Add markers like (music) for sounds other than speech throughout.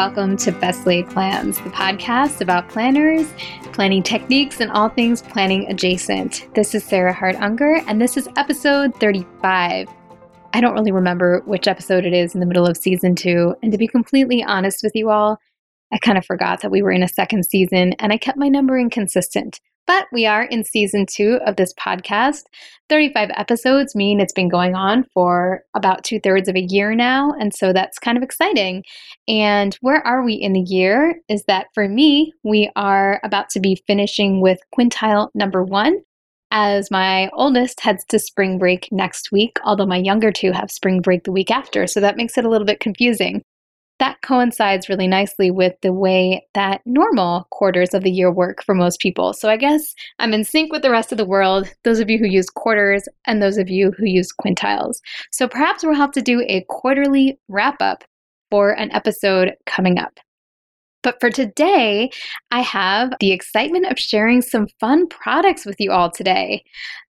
welcome to Best Laid Plans, the podcast about planners, planning techniques, and all things planning adjacent. This is Sarah Hart Unger, and this is episode 35. I don't really remember which episode it is in the middle of season two, and to be completely honest with you all, I kind of forgot that we were in a second season and I kept my numbering consistent. But we are in season two of this podcast. 35 episodes mean it's been going on for about two thirds of a year now. And so that's kind of exciting. And where are we in the year? Is that for me, we are about to be finishing with quintile number one. As my oldest heads to spring break next week, although my younger two have spring break the week after. So that makes it a little bit confusing that coincides really nicely with the way that normal quarters of the year work for most people. So I guess I'm in sync with the rest of the world, those of you who use quarters and those of you who use quintiles. So perhaps we'll have to do a quarterly wrap up for an episode coming up. But for today, I have the excitement of sharing some fun products with you all today.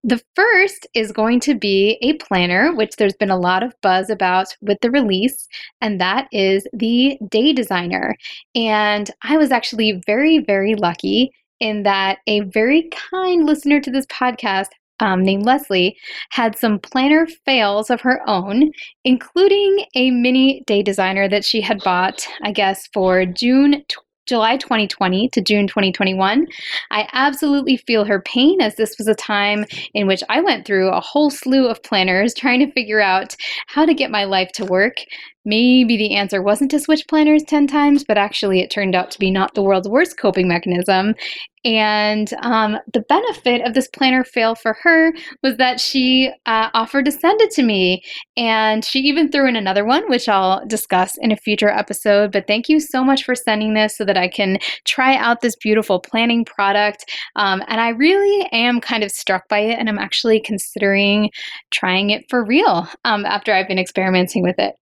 The first is going to be a planner, which there's been a lot of buzz about with the release, and that is the Day Designer. And I was actually very, very lucky in that a very kind listener to this podcast um, named Leslie had some planner fails of her own, including a mini day designer that she had bought, I guess, for June July 2020 to June 2021. I absolutely feel her pain as this was a time in which I went through a whole slew of planners (laughs) trying to figure out how to get my life to work. Maybe the answer wasn't to switch planners 10 times, but actually it turned out to be not the world's worst coping mechanism. And um, the benefit of this planner fail for her was that she uh, offered to send it to me. And she even threw in another one, which I'll discuss in a future episode. But thank you so much for sending this so that I can try out this beautiful planning product. Um, and I really am kind of struck by it. And I'm actually considering trying it for real um, after I've been experimenting with it.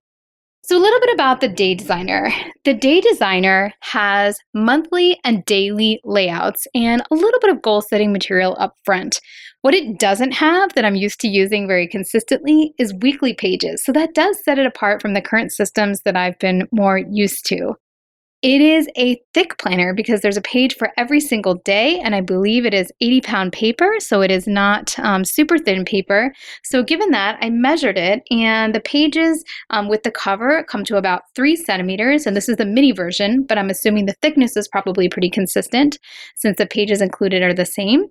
So, a little bit about the Day Designer. The Day Designer has monthly and daily layouts and a little bit of goal setting material up front. What it doesn't have that I'm used to using very consistently is weekly pages. So, that does set it apart from the current systems that I've been more used to. It is a thick planner because there's a page for every single day, and I believe it is 80 pound paper, so it is not um, super thin paper. So, given that, I measured it, and the pages um, with the cover come to about three centimeters, and this is the mini version, but I'm assuming the thickness is probably pretty consistent since the pages included are the same.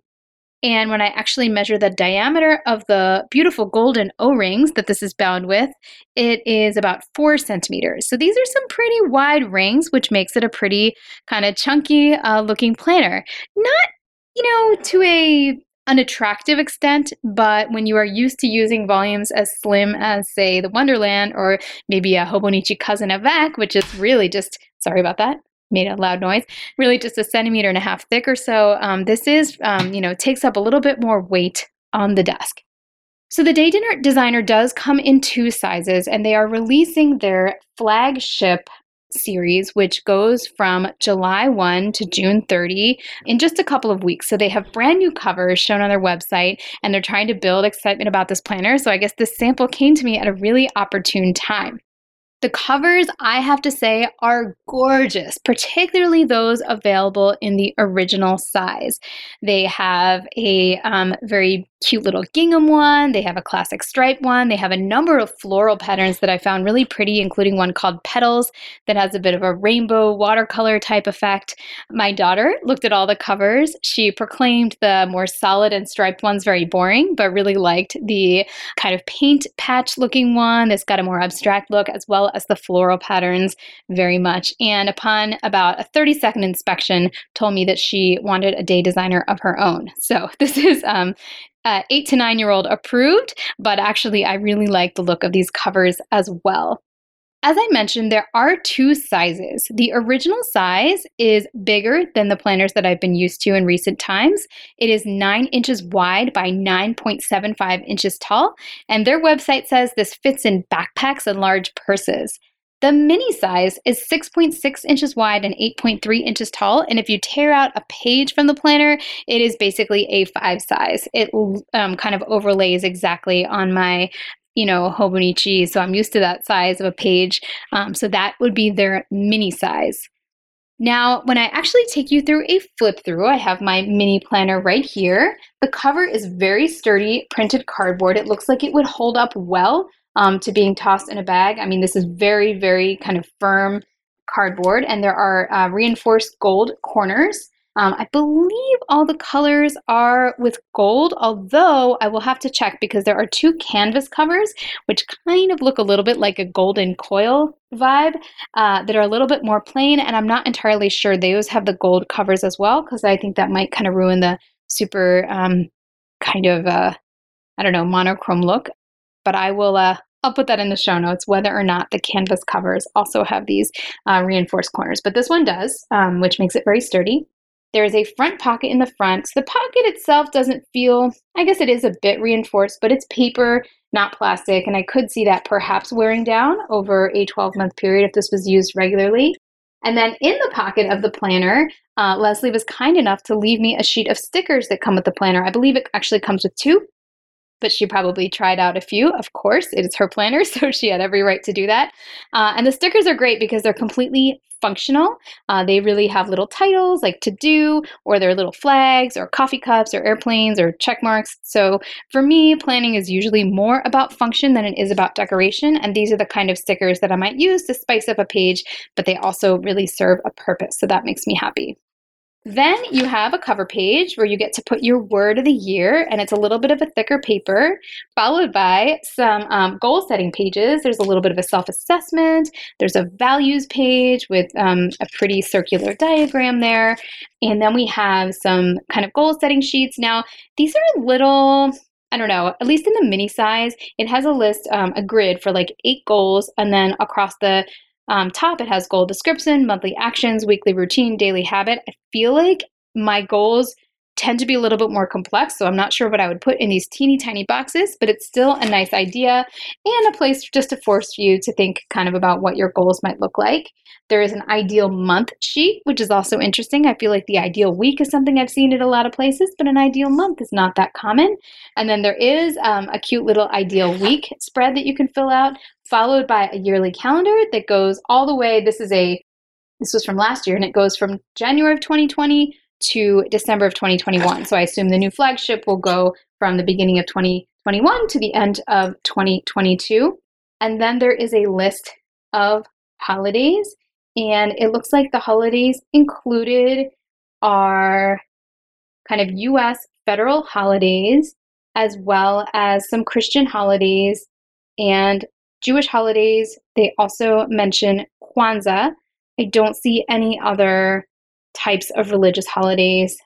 And when I actually measure the diameter of the beautiful golden O rings that this is bound with, it is about four centimeters. So these are some pretty wide rings, which makes it a pretty kind of chunky uh, looking planner. Not, you know, to a unattractive extent, but when you are used to using volumes as slim as, say, the Wonderland or maybe a Hobonichi Cousin Avec, which is really just, sorry about that, made a loud noise, really just a centimeter and a half thick or so. Um, this is, um, you know, takes up a little bit more weight on the desk. So the Day Dinner Designer does come in two sizes, and they are releasing their flagship series, which goes from July 1 to June 30 in just a couple of weeks. So they have brand new covers shown on their website, and they're trying to build excitement about this planner. So I guess this sample came to me at a really opportune time. The covers, I have to say, are gorgeous, particularly those available in the original size. They have a um, very cute little gingham one, they have a classic stripe one, they have a number of floral patterns that I found really pretty, including one called Petals that has a bit of a rainbow watercolor type effect. My daughter looked at all the covers. She proclaimed the more solid and striped ones very boring, but really liked the kind of paint patch looking one that's got a more abstract look, as well as the floral patterns very much. And upon about a 30 second inspection, told me that she wanted a day designer of her own. So (laughs) this is um, uh, eight to nine year old approved, but actually, I really like the look of these covers as well. As I mentioned, there are two sizes. The original size is bigger than the planners that I've been used to in recent times. It is 9 inches wide by 9.75 inches tall, and their website says this fits in backpacks and large purses. The mini size is 6.6 inches wide and 8.3 inches tall. And if you tear out a page from the planner, it is basically A5 size. It um, kind of overlays exactly on my you know, Hobonichi, so I'm used to that size of a page. Um, so that would be their mini size. Now, when I actually take you through a flip through, I have my mini planner right here. The cover is very sturdy printed cardboard. It looks like it would hold up well um, to being tossed in a bag. I mean, this is very, very kind of firm cardboard, and there are uh, reinforced gold corners. Um, I believe all the colors are with gold, although I will have to check because there are two canvas covers, which kind of look a little bit like a golden coil vibe, uh, that are a little bit more plain. And I'm not entirely sure those have the gold covers as well, because I think that might kind of ruin the super um, kind of, uh, I don't know, monochrome look. But I will, uh, I'll put that in the show notes whether or not the canvas covers also have these uh, reinforced corners. But this one does, um, which makes it very sturdy. There is a front pocket in the front. So the pocket itself doesn't feel, I guess it is a bit reinforced, but it's paper, not plastic. And I could see that perhaps wearing down over a 12 month period if this was used regularly. And then in the pocket of the planner, uh, Leslie was kind enough to leave me a sheet of stickers that come with the planner. I believe it actually comes with two but she probably tried out a few. Of course, it is her planner, (laughs) so she had every right to do that. Uh, and the stickers are great because they're completely functional. Uh, they really have little titles like to do, or they're little flags, or coffee cups, or airplanes, or check marks. So for me, planning is usually more about function than it is about decoration. And these are the kind of stickers that I might use to spice up a page, but they also really serve a purpose. So that makes me happy. Then you have a cover page where you get to put your word of the year, and it's a little bit of a thicker paper, followed by some um, goal setting pages. There's a little bit of a self assessment, there's a values page with um, a pretty circular diagram there, and then we have some kind of goal setting sheets. Now, these are a little I don't know, at least in the mini size, it has a list, um, a grid for like eight goals, and then across the um, top, it has goal description, monthly actions, weekly routine, daily habit. I feel like my goals tend to be a little bit more complex, so I'm not sure what I would put in these teeny tiny boxes, but it's still a nice idea and a place just to force you to think kind of about what your goals might look like. There is an ideal month sheet, which is also interesting. I feel like the ideal week is something I've seen at a lot of places, but an ideal month is not that common. And then there is um, a cute little ideal week spread that you can fill out, followed by a yearly calendar that goes all the way. This is a this was from last year, and it goes from January of 2020 to December of 2021. So I assume the new flagship will go from the beginning of 2021 to the end of 2022. And then there is a list of holidays, and it looks like the holidays included are kind of US federal holidays, as well as some Christian holidays and Jewish holidays. They also mention Kwanzaa. I don't see any other types of religious holidays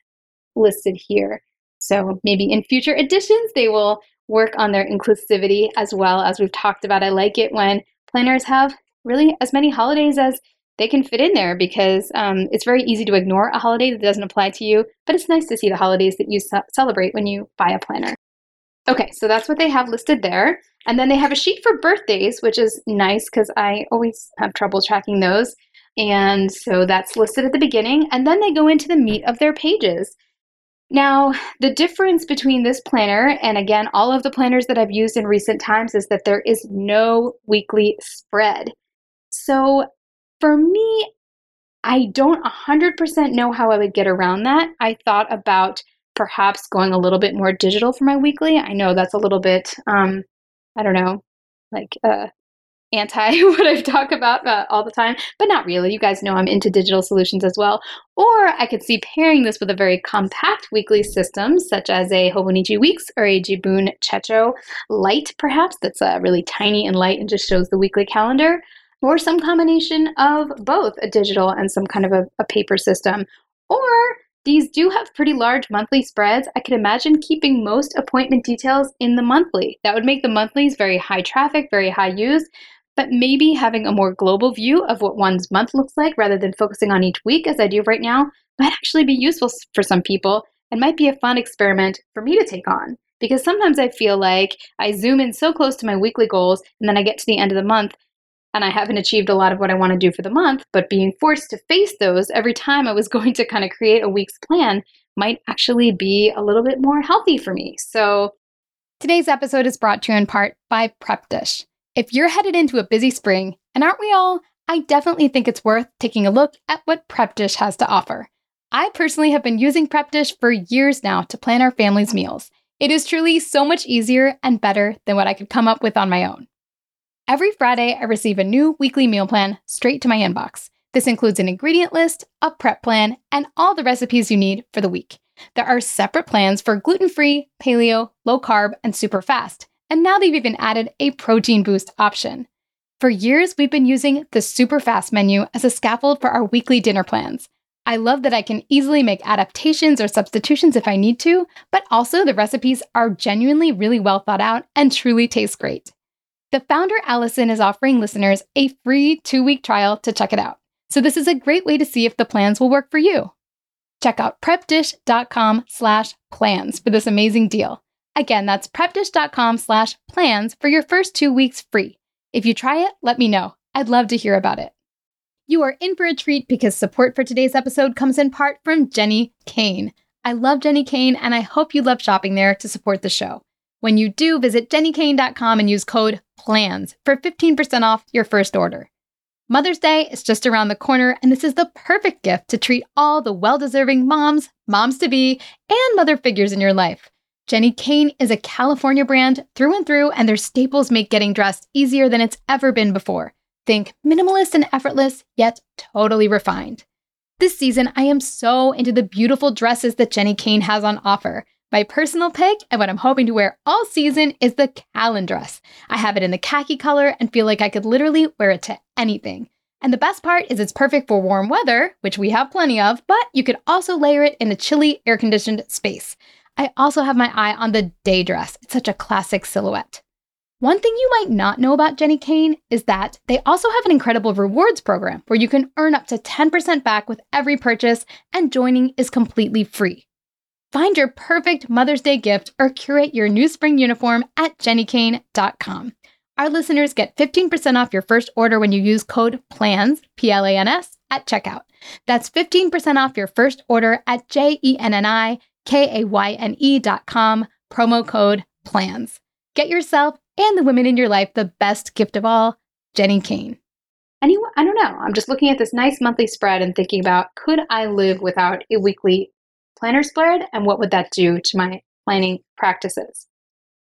listed here. So maybe in future editions, they will work on their inclusivity as well as we've talked about. I like it when planners have really as many holidays as they can fit in there because um, it's very easy to ignore a holiday that doesn't apply to you, but it's nice to see the holidays that you ce- celebrate when you buy a planner. Okay, so that's what they have listed there. And then they have a sheet for birthdays, which is nice because I always have trouble tracking those. And so that's listed at the beginning. And then they go into the meat of their pages. Now, the difference between this planner and again, all of the planners that I've used in recent times is that there is no weekly spread. So for me, I don't 100% know how I would get around that. I thought about perhaps going a little bit more digital for my weekly. I know that's a little bit, um, I don't know, like uh, anti (laughs) what I've talked about uh, all the time, but not really. You guys know I'm into digital solutions as well. Or I could see pairing this with a very compact weekly system, such as a Hobonichi Weeks or a Jibun Techo Lite, perhaps, that's uh, really tiny and light and just shows the weekly calendar, or some combination of both a digital and some kind of a, a paper system. Or these do have pretty large monthly spreads. I could imagine keeping most appointment details in the monthly. That would make the monthlies very high traffic, very high use, but maybe having a more global view of what one's month looks like rather than focusing on each week as I do right now might actually be useful for some people and might be a fun experiment for me to take on. Because sometimes I feel like I zoom in so close to my weekly goals and then I get to the end of the month and I haven't achieved a lot of what I want to do for the month, but being forced to face those every time I was (laughs) going to kind of create a week's plan might actually be a little bit more healthy for me. So Today's episode is brought to you in part by Prep Dish. If you're headed into a busy spring, and aren't we all, I definitely think it's worth taking a look at what Prep Dish has to offer. I personally have been using Prep Dish for years now to plan our family's meals. It is truly so much easier and better than what I could come up with on my own. Every Friday, I receive a new weekly meal plan straight to my inbox. This includes an ingredient list, a prep plan, and all the recipes you need for the week. There are separate plans for gluten free, paleo, low carb, and super fast. And now they've even added a protein boost option. For years, we've been using the super fast menu as a scaffold for our weekly dinner plans. I love that I can easily make adaptations or substitutions if I need to, but also the recipes are genuinely really well thought out and truly taste great. The founder, Allison, is offering listeners a free two week trial to check it out. So this is a great way to see if the plans will work for you. Check out prepdish.com slash plans for this amazing deal. Again, that's prepdish.com slash plans for your first two weeks free. If you try it, let me know. I'd love to hear about it. You are in for a treat because support for today's episode comes in part from Jenni Kayne. I love Jenni Kayne and I hope you love shopping there to support the show. When you do, visit jennikayne.com and use code PLANS for 15% off your first order. Mother's Day is just around the corner, and this is the perfect gift to treat all the well deserving moms, moms to be, and mother figures in your life. Jenni Kayne is a California brand through and through, and their staples make getting dressed easier than it's ever been before. Think minimalist and effortless, yet totally refined. This season, I am so into the beautiful dresses that Jenni Kayne has on offer. My personal pick and what I'm hoping to wear all season is the Callan dress. I have it in the khaki color and feel like I could literally wear it to anything. And the best part is it's perfect for warm weather, which we have plenty of, but you could also layer it in a chilly, air conditioned space. I also have my eye on the day dress. It's such a classic silhouette. One thing you might not know about Jenni Kayne is that they also have an incredible rewards program where you can earn up to 10% back with every purchase, and joining is completely free. Find your perfect Mother's Day gift or curate your new spring uniform at jennikayne.com. Our listeners get 15% off your first order when you use code PLANS, P L A N S, at checkout. That's 15% off your first order at J E N N I K A Y N com, promo code PLANS. Get yourself and the women in your life the best gift of all, Jenni Kayne. Anyway, I don't know. I'm just looking at this nice monthly spread and thinking about could I live without a weekly planner spread and what would that do to my planning practices.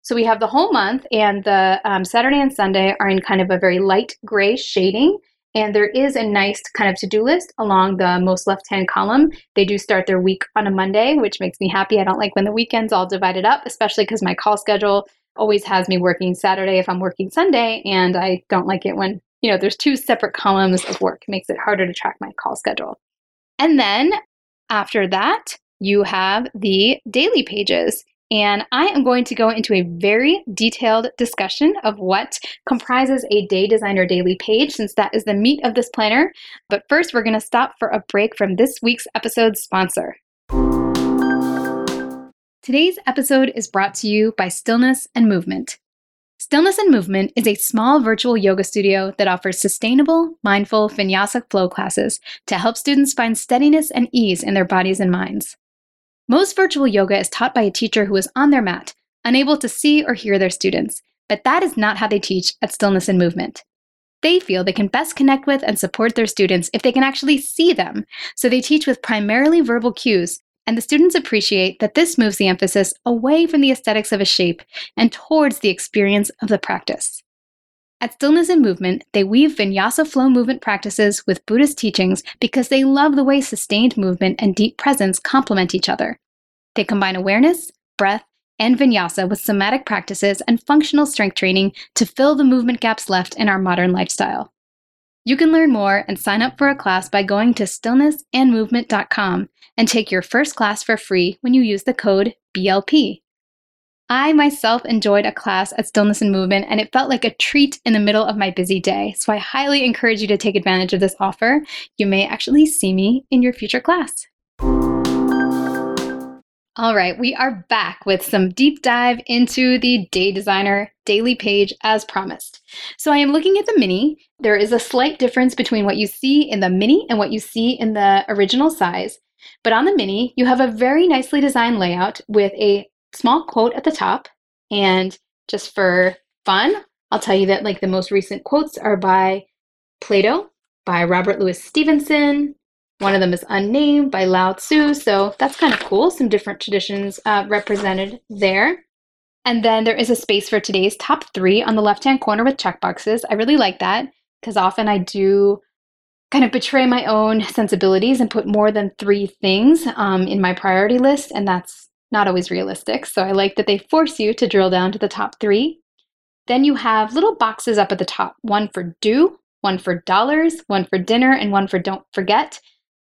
So we have the whole month, and the um, Saturday and Sunday are in kind of a very light gray shading. And there is a nice kind of to do list along the most left hand column. They do start their week on a Monday, which makes me happy. I don't like when the weekend's all divided up, especially because my call schedule always has me working Saturday if I'm working Sunday. And I don't like it when, you know, there's two separate columns of work. It makes it harder to track my call schedule. And then after that, you have the daily pages. And I am going to go into a very detailed discussion of what comprises a Day Designer daily page, since that is the meat of this planner. But first, we're going to stop for a break from this week's episode sponsor. Today's episode is brought to you by Stillness and Movement. Stillness and Movement is a small virtual yoga studio that offers sustainable, mindful vinyasa flow classes to help students find steadiness and ease in their bodies and minds. Most virtual yoga is taught by a teacher who is on their mat, unable to see or hear their students, but that is not how they teach at Stillness and Movement. They feel they can best connect with and support their students if they can actually see them, so they teach with primarily verbal cues, and the students appreciate that this moves the emphasis away from the aesthetics of a shape and towards the experience of the practice. At Stillness and Movement, they weave vinyasa flow movement practices with Buddhist teachings because they love the way sustained movement and deep presence complement each other. They combine awareness, breath, and vinyasa with somatic practices and functional strength training to fill the movement gaps left in our modern lifestyle. You can learn more and sign up for a class by going to stillnessandmovement.com and take your first class for free when you use the code BLP. I myself enjoyed a class at Stillness and Movement, and it felt like a treat in the middle of my busy day. So I highly encourage you to take advantage of this offer. You may actually see me in your future class. All right, we are back with some deep dive into the Day Designer daily page as promised. So I am looking at the mini. There is a slight difference between what you see in the mini and what you see in the original size. But on the mini, you have a very nicely designed layout with a small quote at the top And just for fun, I'll tell you that like the most recent quotes are by Plato, by Robert Louis Stevenson. One of them is unnamed by Lao Tzu. So that's kind of cool. Some different traditions uh, represented there. And then there is a space for today's top three on the left hand corner with checkboxes. I really like that because often I do kind of betray my own sensibilities and put more than three things um, in my priority list, and that's not always realistic. So I like that they force you to drill down to the top three. Then you have little boxes up at the top one for do, one for dollars, one for dinner, and one for don't forget.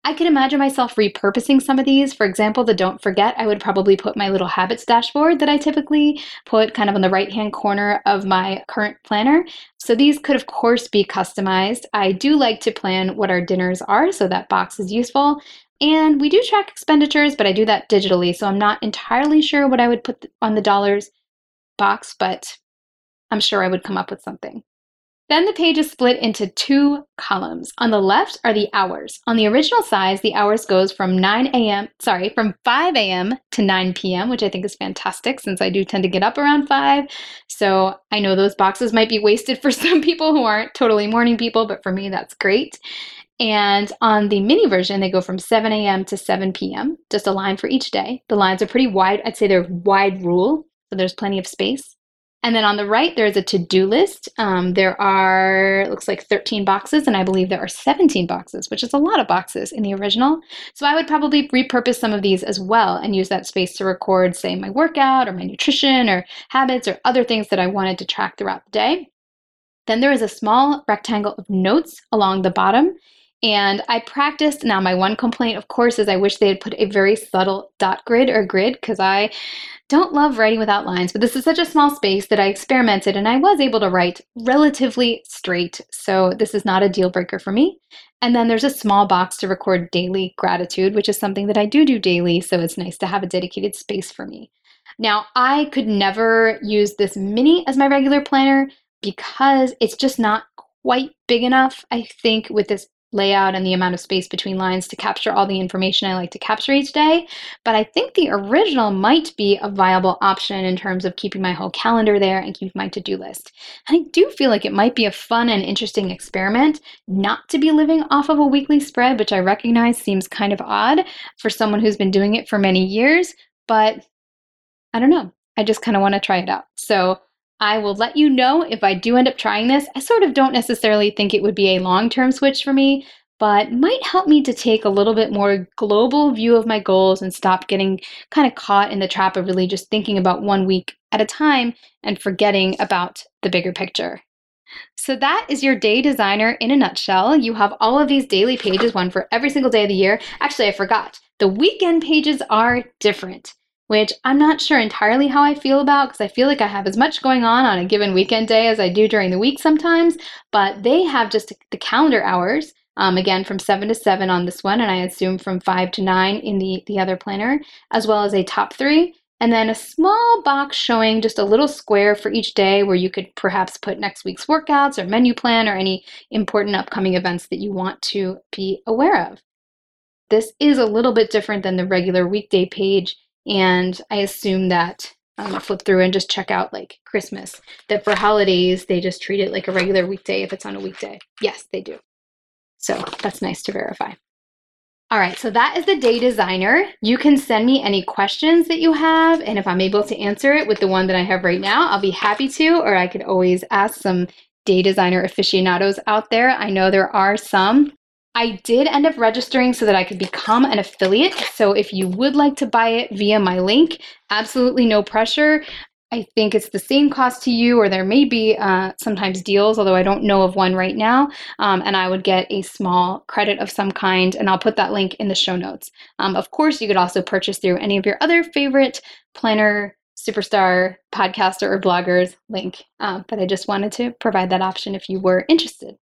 I can imagine myself repurposing some of these. For example, the don't forget, I would probably put my little habits dashboard that I typically put kind of on the right hand corner of my current planner. So these could, of course, be customized. I do like to plan what our dinners are, so that box is useful. And we do track expenditures, but I do that digitally, so I'm not entirely sure what I would put on the dollars box, but I'm sure I would come up with something. Then the page is split into two columns. On the left are the hours. On the original size, the hours goes from 9 a.m., sorry, from 5 a.m. to 9 p.m., which I think is fantastic since I do tend to get up around 5. So I know those boxes might be wasted for (laughs) some people who aren't totally morning people, but for me, that's great. And on the mini version, they go from 7 a.m. to 7 p.m., just a line for each day. The lines are pretty wide. I'd say they're wide rule, so there's plenty of space. And then on the right, there's a to-do list. Um, there are, looks like 13 boxes, and I believe there are 17 boxes, which is a lot of boxes in the original. So I would probably repurpose some of these as well and use that space to record, say, my workout or my nutrition or habits or other things that I wanted to track throughout the day. Then there is a small rectangle of notes along the bottom. And I practiced. Now, my one complaint, of course, is I wish they had put a very subtle dot grid or grid because I don't love writing without lines, but this is such a small space that I experimented and I was able to write relatively straight. So this is not a deal breaker for me. And then there's a small box to record daily gratitude, which is something that I do do daily. So it's nice to have a dedicated space for me. Now, I could never use this mini as my regular planner because it's just not quite big enough, I think, with this layout and the amount of space between lines to capture all the information I like to capture each day. But I think the original might be a viable option in terms of keeping my whole calendar there and keeping my to do list. And I do feel like it might be a fun and interesting experiment not to be living off of a weekly spread, which I recognize seems kind of odd for someone who's been doing it for many years. But I don't know. I just kind of want to try it out. So I will let you know if I do end up trying this. I sort of don't necessarily think it would be a long term switch for me, but might help me to take a little bit more global view of my goals and stop getting kind of caught in the trap of really just thinking about one week at a time and forgetting about the bigger picture. So that is your day designer in a nutshell. You have all of these daily pages, one for every single day of the year. Actually, I forgot. The weekend pages are different which I'm not sure entirely how I feel about because I feel like I have as much going on on a given weekend day as I do during the week sometimes. But they have just the calendar hours, um, again from 7 to 7 on this one, and I assume from 5 to 9 in the, the other planner, as well as a top three. And then a small box showing just a little square for each day where you could perhaps put next week's workouts or menu plan or any important upcoming events that you want to be aware of. This is a little bit different than the regular weekday page and I assume that I'm gonna flip through and just check out like Christmas. That for holidays, they just treat it like a regular weekday if it's on a weekday. Yes, they do. So that's nice to verify. All right, so that is the day designer. You can send me any questions that you have, and if I'm able to answer it with the one that I have right now, I'll be happy to, or I could always ask some day designer aficionados out there. I know there are some. I did end up registering so that I could become an affiliate. So if you would like to buy it via my link, absolutely no pressure. I think it's the same cost to you, or there may be uh, sometimes deals, although I don't know of one right now. Um, and I would get a small credit of some kind, and I'll put that link in the show notes. Um, of course, you could also purchase through any of your other favorite planner superstar podcaster or bloggers link, uh, but I just wanted to provide that option if you were interested.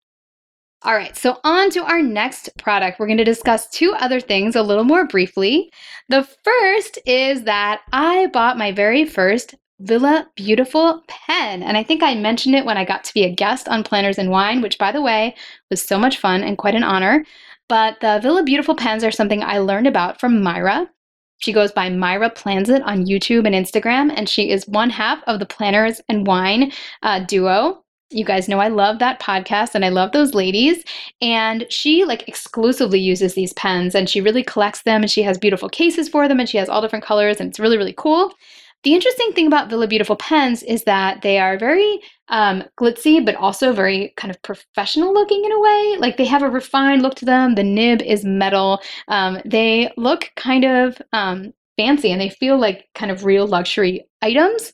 All right, so on to our next product. We're going to discuss two other things a little more briefly. The first is that I bought my very first Villa Beautiful pen. And I think I mentioned it when I got to be a guest on Planners and Wine, which, by the way, was so much fun and quite an honor. But the Villa Beautiful pens are something I learned about from Myra. She goes by Myra Plansit on YouTube and Instagram, and she is one half of the Planners and Wine uh, duo. You guys know I love that podcast and I love those ladies. And she like exclusively uses these pens and she really collects them and she has beautiful cases for them and she has all different colors and it's really, really cool. The interesting thing about Villa Beautiful pens is that they are very um, glitzy, but also very kind of professional looking in a way. Like they have a refined look to them. The nib is metal. Um, they look kind of um, fancy and they feel like kind of real luxury items.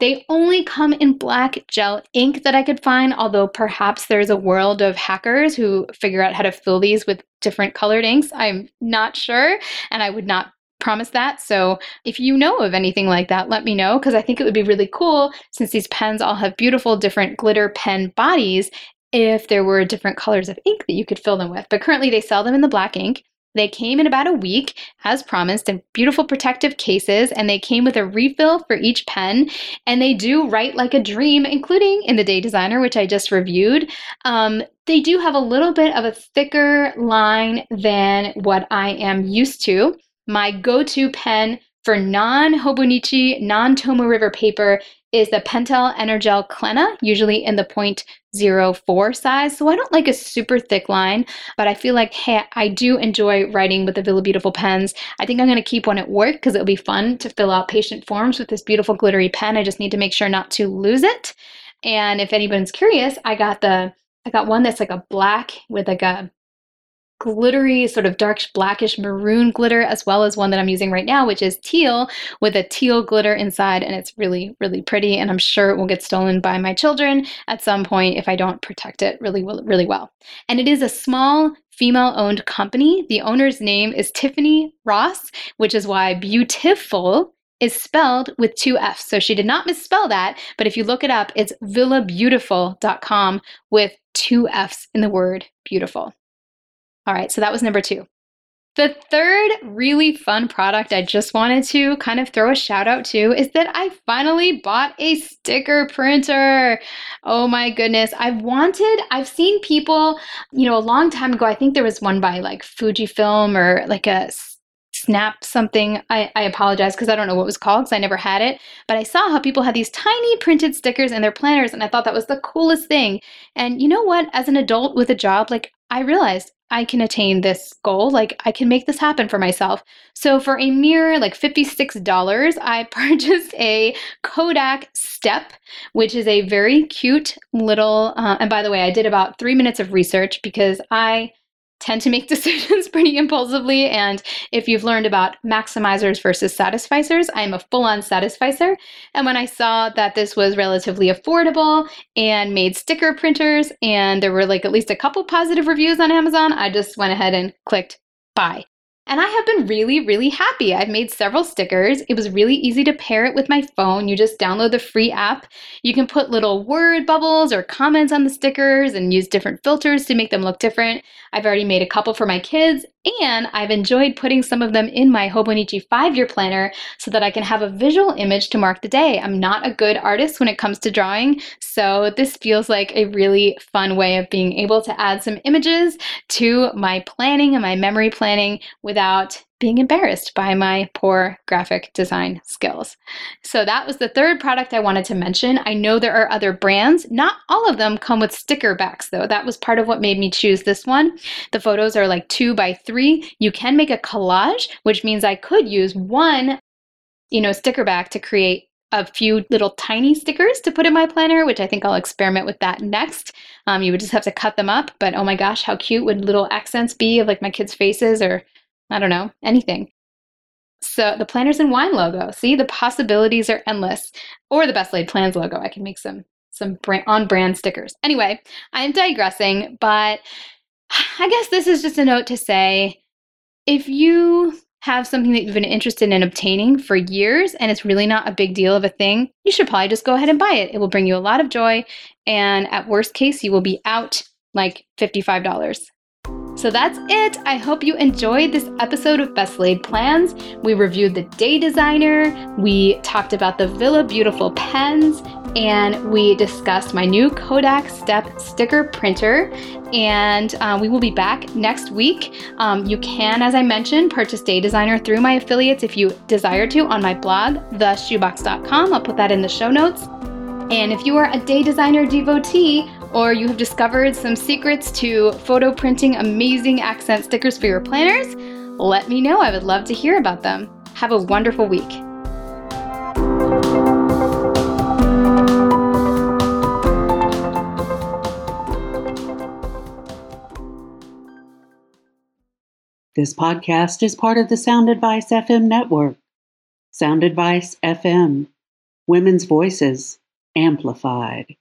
They only come in black gel ink that I could find, although perhaps there's a world of hackers who figure out how to fill these with different colored inks. I'm not sure, and I would not promise that. So if you know of anything like that, let me know because I think it would be really cool since these pens all have beautiful different glitter pen bodies if there were different colors of ink that you could fill them with. But currently they sell them in the black ink. They came in about a week, as promised, in beautiful protective cases, and they came with a refill for each pen. And they do write like a dream, including in the Day Designer, which I just reviewed. Um, they do have a little bit of a thicker line than what I am used to. My go to pen for non Hobonichi, non Tomoe River paper is the Pentel Energel Clena, usually in the 0.04 size. So I don't like a super thick line, but I feel like, hey, I do enjoy writing with the Villa Beautiful pens. I think I'm going to keep one at work because it'll be fun to fill out patient forms with this beautiful glittery pen. I just need to make sure not to lose it. And if anyone's curious, I got the I got one that's like a black with like a glittery, sort of dark blackish maroon glitter, as well as one that I'm using right now, which is teal with a teal glitter inside. And it's really, really pretty. And I'm sure it will get stolen by my children at some point if I don't protect it really, really well. And it is a small female owned company. The owner's name is Tiffany Ross, which is why beautiful is spelled with two F's. So she did not misspell that, but if you look it up, it's villabeautiful.com with two F's in the word beautiful. All right, so that was number two. The third really fun product I just wanted to kind of throw a shout out to is that I finally bought a sticker printer. Oh my goodness. I've wanted, I've seen people, you know, a long time ago, I think there was one by like Fujifilm or like a snap something. I, I apologize because I don't know what was called because I never had it. But I saw how people had these tiny printed stickers in their planners, and I thought that was the coolest thing. And you know what? As an adult with a job, like I realized I can attain this goal. Like, I can make this happen for myself. So, for a mere like $56, I (laughs) purchased a Kodak Step, which is a very cute little. Uh, and by the way, I did about three minutes of research because I tend to make (laughs) decisions pretty impulsively. And if you've learned about maximizers versus satisficers, I'm a full on satisficer. And when I saw that this was relatively affordable and made sticker printers, and there were like at least a couple positive reviews on Amazon, I just went ahead and clicked buy. And I have been really, really happy. I've made several stickers. It was really easy to pair it with my phone. You just download the free app. You can put little word bubbles or comments on the stickers and use different filters to make them look different. I've already made a couple for my kids, and I've enjoyed putting some of them in my Hobonichi five year planner so that I can have a visual image to mark the day. I'm not a good artist when it comes to drawing, so this feels like a really fun way of being able to add some images to my planning and my memory planning without being embarrassed by my poor graphic design skills. So that was the third product I wanted to mention. I know there are other brands. Not all of them come with sticker backs though. That was part of what made me choose this one. The photos are like two by three. You can make a collage, which means I could use one, you know, sticker back to create a few little tiny stickers to put in my planner, which I think I'll experiment with that next. Um, you would just have to cut them up, but oh my gosh, how cute would little accents be of like my kids' faces or I don't know, anything. So the Planners and Wine logo. See, the possibilities are endless. Or the Best Laid Plans logo. I can make some some brand, on brand stickers. Anyway, I am digressing, but I guess this is just a note to say if you have something that you've been interested in obtaining for years and it's really not a big deal of a thing, you should probably just go ahead and buy it. It will bring you a lot of joy, and at worst case, you will be out like $55. So that's it. I hope you enjoyed this episode of Best Laid Plans. We reviewed the day designer, we talked about the Villa Beautiful pens, and we discussed my new Kodak Step sticker printer. And uh, we will be back next week. Um, you can, as I mentioned, purchase Day Designer through my affiliates if you desire to on my blog, theshoebox.com. I'll put that in the show notes. And if you are a day designer devotee, or you have discovered some secrets to photo printing amazing accent stickers for your planners, let me know. I would love to hear about them. Have a wonderful week. This podcast is part of the Sound Advice FM network. Sound Advice FM, women's voices amplified.